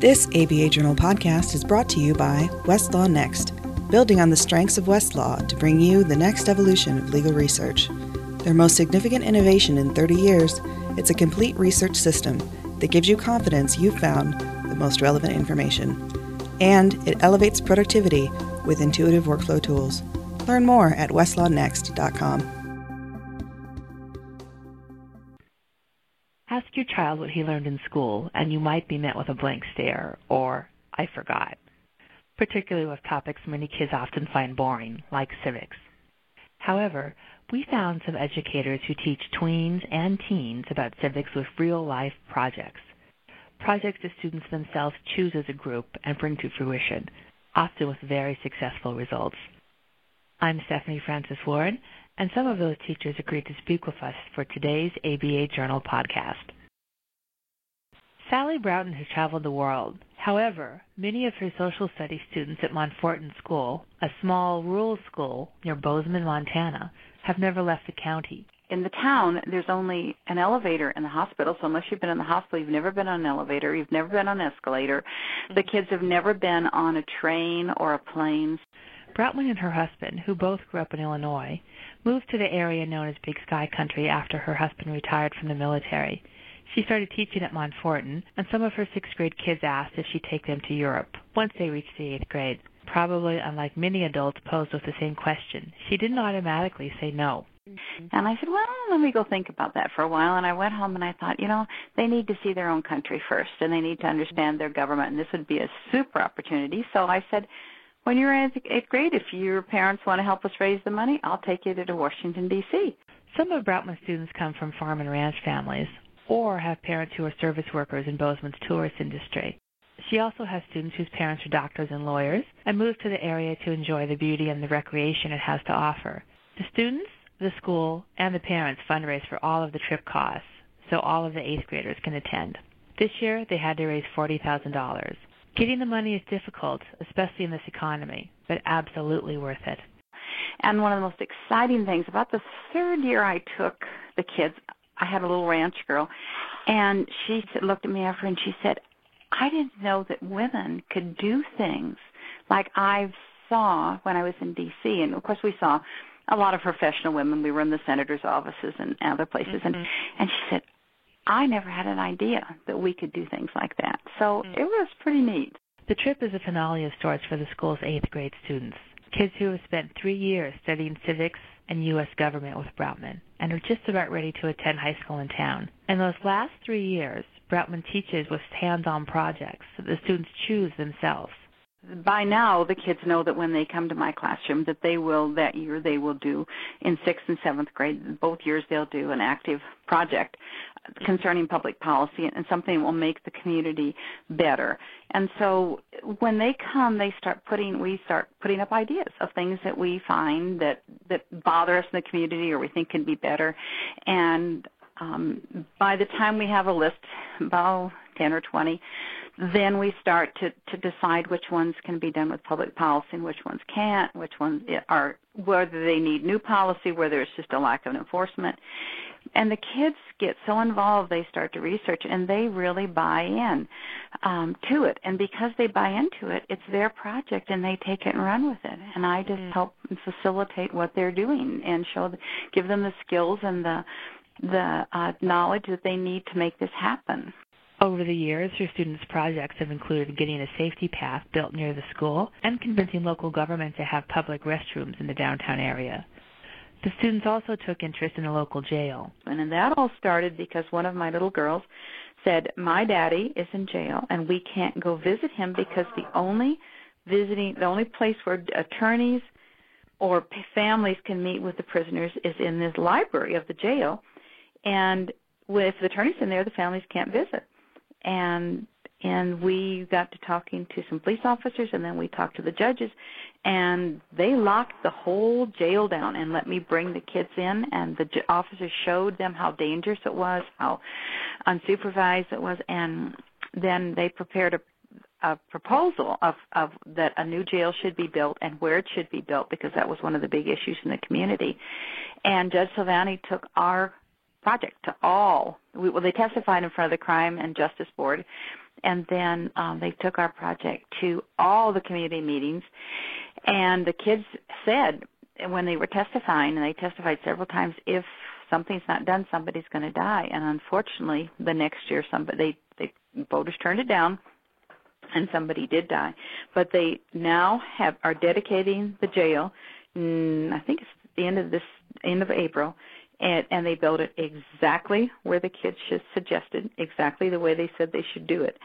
This ABA Journal podcast is brought to you by Westlaw Next, building on the strengths of Westlaw to bring you the next evolution of legal research. Their most significant innovation in 30 years, it's a complete research system that gives you confidence you've found the most relevant information. And it elevates productivity with intuitive workflow tools. Learn more at westlawnext.com. Ask your child what he learned in school, and you might be met with a blank stare or, I forgot, particularly with topics many kids often find boring, like civics. However, we found some educators who teach tweens and teens about civics with real life projects. Projects the students themselves choose as a group and bring to fruition, often with very successful results. I'm Stephanie Francis Ward, and some of those teachers agreed to speak with us for today's ABA Journal podcast. Sally Broughton has traveled the world. However, many of her social studies students at Monforton School, a small rural school near Bozeman, Montana, have never left the county. In the town, there's only an elevator in the hospital, so unless you've been in the hospital, you've never been on an elevator, you've never been on an escalator. The kids have never been on a train or a plane. Broughton and her husband, who both grew up in Illinois, moved to the area known as Big Sky Country after her husband retired from the military. She started teaching at Monforton, and some of her sixth grade kids asked if she'd take them to Europe once they reached the eighth grade. Probably, unlike many adults posed with the same question, she didn't automatically say no. Mm-hmm. And I said, well, let me go think about that for a while. And I went home and I thought, you know, they need to see their own country first and they need to understand their government. And this would be a super opportunity. So I said, when you're in eighth grade, if your parents want to help us raise the money, I'll take you to Washington, D.C. Some of Broughton's students come from farm and ranch families or have parents who are service workers in Bozeman's tourist industry. She also has students whose parents are doctors and lawyers and moved to the area to enjoy the beauty and the recreation it has to offer. The students, the school, and the parents fundraise for all of the trip costs so all of the eighth graders can attend. This year, they had to raise $40,000. Getting the money is difficult, especially in this economy, but absolutely worth it. And one of the most exciting things about the third year I took the kids, I had a little ranch girl, and she looked at me after and she said, I didn't know that women could do things like I saw when I was in D.C. And of course, we saw a lot of professional women. We were in the senator's offices and other places, mm-hmm. and and she said, I never had an idea that we could do things like that. So mm. it was pretty neat. The trip is a finale of sorts for the school's eighth grade students, kids who have spent three years studying civics and U.S. government with Broughton and are just about ready to attend high school in town. In those last three years, Broughton teaches with hands-on projects that the students choose themselves by now the kids know that when they come to my classroom that they will that year they will do in sixth and seventh grade. Both years they'll do an active project concerning public policy and something that will make the community better. And so when they come they start putting we start putting up ideas of things that we find that that bother us in the community or we think can be better. And um, by the time we have a list about 10 or 20 then we start to, to decide which ones can be done with public policy and which ones can't, which ones are whether they need new policy, whether it's just a lack of enforcement. And the kids get so involved, they start to research and they really buy in um, to it. And because they buy into it, it's their project and they take it and run with it. And I just mm. help facilitate what they're doing and show, give them the skills and the the uh, knowledge that they need to make this happen. Over the years, her students' projects have included getting a safety path built near the school and convincing local government to have public restrooms in the downtown area. The students also took interest in the local jail. And that all started because one of my little girls said, My daddy is in jail and we can't go visit him because the only visiting the only place where attorneys or families can meet with the prisoners is in this library of the jail and if the attorney's in there the families can't visit and and we got to talking to some police officers and then we talked to the judges and they locked the whole jail down and let me bring the kids in and the officers showed them how dangerous it was how unsupervised it was and then they prepared a a proposal of of that a new jail should be built and where it should be built because that was one of the big issues in the community. And judge Salvagni took our project to all. We, well, they testified in front of the Crime and Justice Board, and then um, they took our project to all the community meetings, and the kids said when they were testifying, and they testified several times, if something's not done, somebody's going to die. And unfortunately, the next year, somebody they, they voters turned it down, and somebody did die. But they now have are dedicating the jail. Mm, I think it's the end of this end of April, and and they built it exactly where the kids just suggested, exactly the way they said they should do it.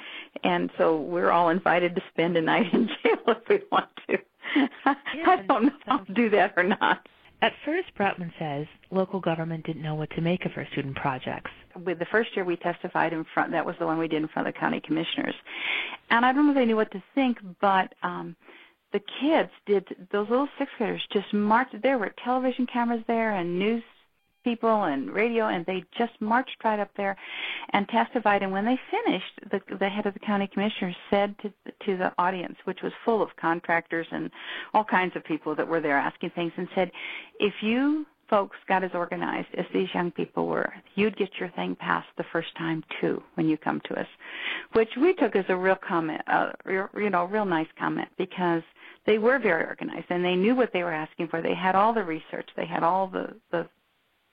And so we're all invited to spend a night in jail if we want to. Yeah, I don't know if I'll do that or not. At first, Broughton says local government didn't know what to make of her student projects. With the first year we testified in front, that was the one we did in front of the county commissioners, and I don't know if they knew what to think, but um, the kids did. Those little sixth graders just marched. There were television cameras there and news people and radio, and they just marched right up there and testified. And when they finished, the, the head of the county commissioners said to, to the audience, which was full of contractors and all kinds of people that were there asking things, and said, if you folks got as organized as these young people were, you'd get your thing passed the first time too when you come to us, which we took as a real comment, uh, you know, real nice comment because they were very organized and they knew what they were asking for. They had all the research, they had all the the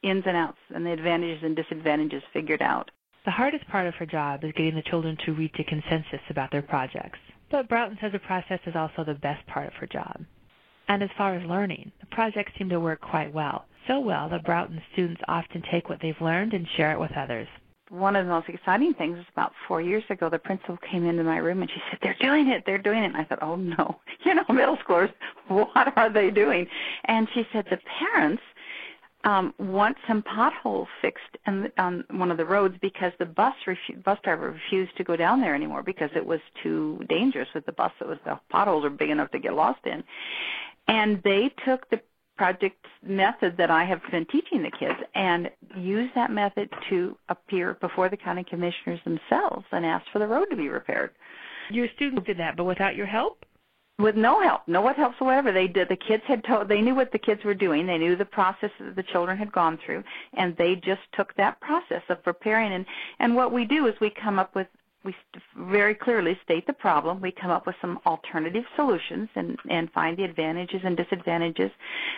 ins and outs and the advantages and disadvantages figured out. The hardest part of her job is getting the children to reach a consensus about their projects. But Broughton says the process is also the best part of her job. And as far as learning, the projects seem to work quite well. So well that Broughton students often take what they've learned and share it with others. One of the most exciting things was about four years ago, the principal came into my room and she said, They're doing it, they're doing it. And I thought, Oh no, you know, middle schoolers, what are they doing? And she said, The parents um, want some potholes fixed on, on one of the roads because the bus refu- bus driver refused to go down there anymore because it was too dangerous with the bus. It was the potholes are big enough to get lost in, and they took the project method that I have been teaching the kids and used that method to appear before the county commissioners themselves and ask for the road to be repaired. Your students did that, but without your help? With no help, no what whatsoever. They did. The kids had told. They knew what the kids were doing. They knew the process that the children had gone through, and they just took that process of preparing. And and what we do is we come up with we very clearly state the problem. We come up with some alternative solutions and and find the advantages and disadvantages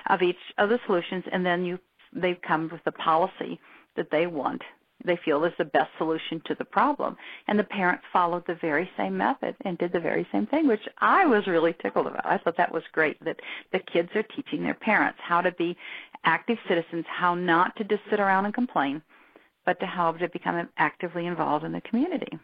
of each of the solutions, and then you they've come with the policy that they want they feel is the best solution to the problem. And the parents followed the very same method and did the very same thing, which I was really tickled about. I thought that was great that the kids are teaching their parents how to be active citizens, how not to just sit around and complain, but to how to become actively involved in the community.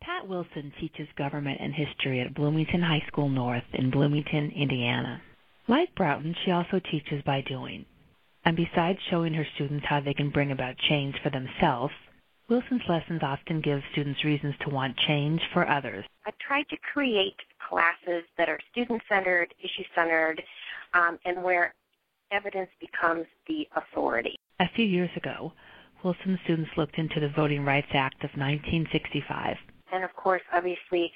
Pat Wilson teaches government and history at Bloomington High School North in Bloomington, Indiana. Like Broughton, she also teaches by doing. And besides showing her students how they can bring about change for themselves, Wilson's lessons often give students reasons to want change for others. I've tried to create classes that are student centered, issue centered, um, and where evidence becomes the authority. A few years ago, Wilson students looked into the Voting Rights Act of 1965. And of course, obviously,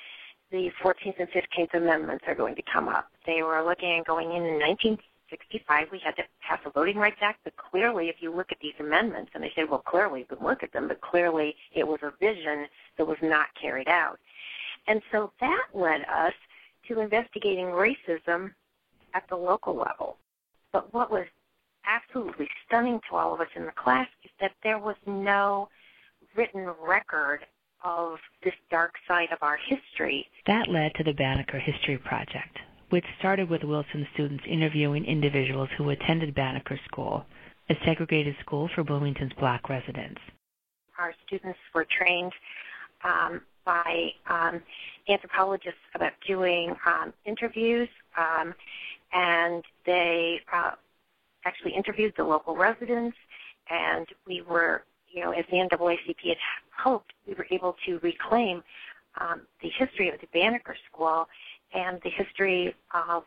the 14th and 15th Amendments are going to come up. They were looking at going in in 19 65, we had to pass a Voting Rights Act, but clearly, if you look at these amendments, and they say, well, clearly you can look at them, but clearly it was a vision that was not carried out. And so that led us to investigating racism at the local level. But what was absolutely stunning to all of us in the class is that there was no written record of this dark side of our history. That led to the Banneker History Project, which started with Wilson students interviewing individuals who attended Banneker School, a segregated school for Bloomington's black residents. Our students were trained um, by um, anthropologists about doing um, interviews, um, and they uh, actually interviewed the local residents, and we were, you know, as the NAACP had hoped, we were able to reclaim um, the history of the Banneker School and the history of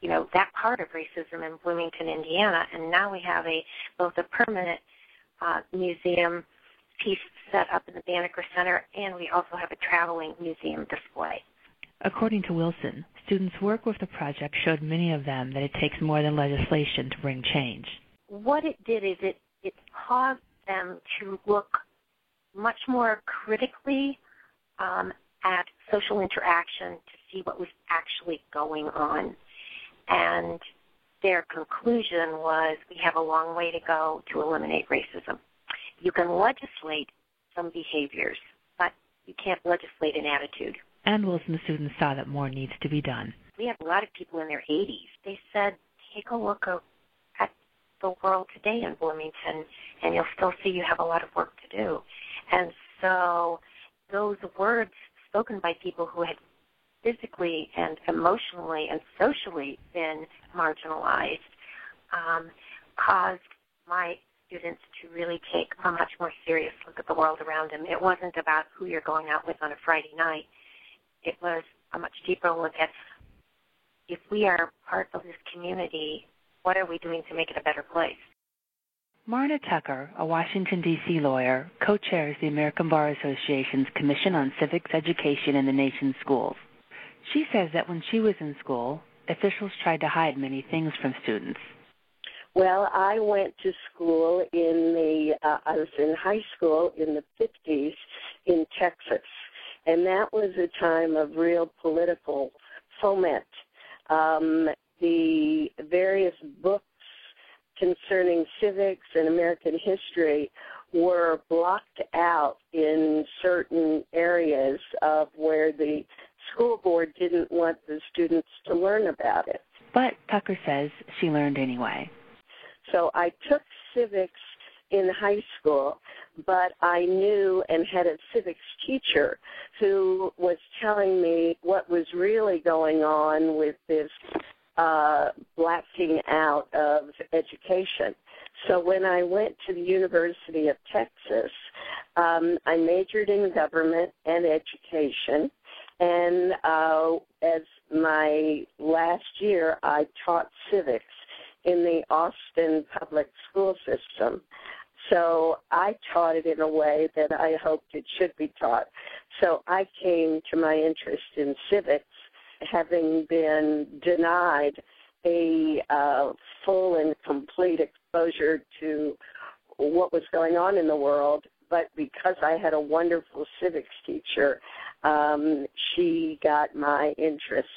you know that part of racism in Bloomington, Indiana, and now we have a both a permanent uh, museum piece set up in the Banneker Center, and we also have a traveling museum display. According to Wilson, students' work with the project showed many of them that it takes more than legislation to bring change. What it did is it it caused them to look much more critically um, at social interaction to see what was actually going on. And their conclusion was we have a long way to go to eliminate racism. You can legislate some behaviors, but you can't legislate an attitude. And Wilson students saw that more needs to be done. We have a lot of people in their 80s. They said, take a look at the world today in Bloomington, and you'll still see you have a lot of work to do. And so those words spoken by people who had physically and emotionally and socially been marginalized um, caused my students to really take a much more serious look at the world around them. It wasn't about who you're going out with on a Friday night. It was a much deeper look at if we are part of this community, what are we doing to make it a better place? Marna Tucker, a Washington, D.C. lawyer, co chairs the American Bar Association's Commission on Civics Education in the nation's schools. She says that when she was in school, officials tried to hide many things from students. Well, I went to school in the, uh, I was in high school in the 50s in Texas. And that was a time of real political foment. Um, the various books concerning civics and American history were blocked out in certain areas of where the school board didn't want the students to learn about it. But Tucker says she learned anyway. So I took civics in high school, but I knew and had a civics teacher who was telling me what was really going on with this uh, blacking out of education. So when I went to the University of Texas, um, I majored in government and education. And uh, as my last year, I taught civics in the Austin public school system. So I taught it in a way that I hoped it should be taught. So I came to my interest in civics having been denied a uh, full and complete exposure to what was going on in the world, but because I had a wonderful civics teacher, um, she got my interest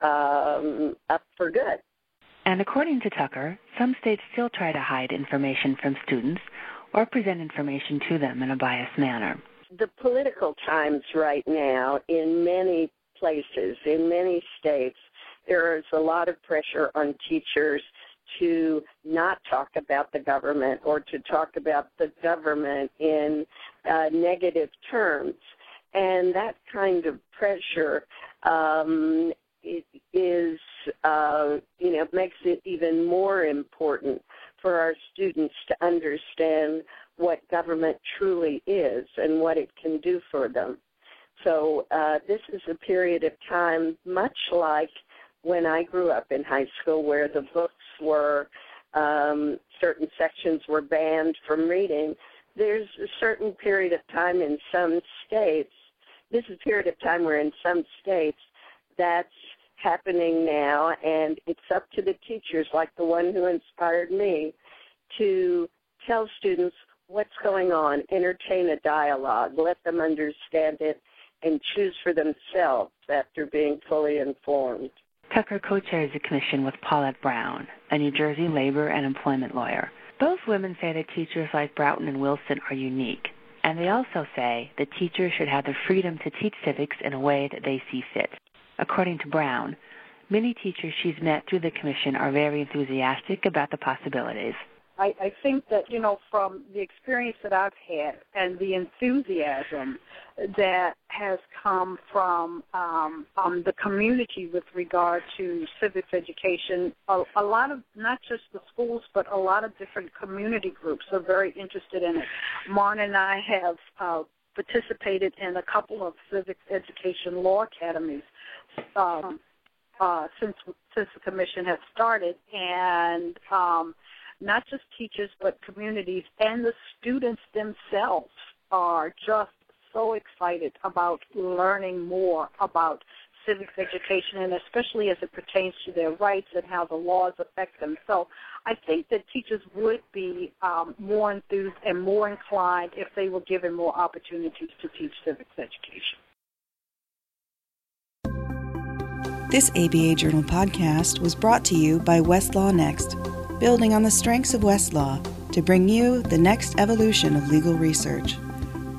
um, up for good. And according to Tucker, some states still try to hide information from students or present information to them in a biased manner. The political times right now in many places, in many states, there is a lot of pressure on teachers to not talk about the government or to talk about the government in uh, negative terms. And that kind of pressure um, is, uh, you know, makes it even more important for our students to understand what government truly is and what it can do for them. So uh, this is a period of time much like when I grew up in high school where the books were um, certain sections were banned from reading. There's a certain period of time in some states. This is a period of time where in some states that's happening now, and it's up to the teachers, like the one who inspired me, to tell students what's going on, entertain a dialogue, let them understand it, and choose for themselves after being fully informed. Tucker co-chairs the commission with Paulette Brown, a New Jersey labor and employment lawyer. Both women say that teachers like Broughton and Wilson are unique, and they also say that teachers should have the freedom to teach civics in a way that they see fit. According to Brown, many teachers she's met through the commission are very enthusiastic about the possibilities. I, I think that you know from the experience that I've had and the enthusiasm that has come from um, um, the community with regard to civics education, a, a lot of not just the schools but a lot of different community groups are very interested in it. Marna and I have uh, participated in a couple of civics education law academies. Um, uh, since since the commission has started, and um, not just teachers but communities and the students themselves are just so excited about learning more about civics education and especially as it pertains to their rights and how the laws affect them. So I think that teachers would be um, more enthused and more inclined if they were given more opportunities to teach civics education. This ABA Journal podcast was brought to you by Westlaw Next, building on the strengths of Westlaw to bring you the next evolution of legal research.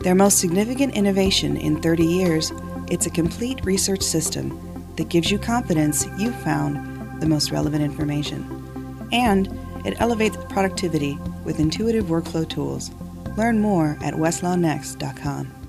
Their most significant innovation in 30 years, it's a complete research system that gives you confidence you've found the most relevant information. And it elevates productivity with intuitive workflow tools. Learn more at westlawnext.com.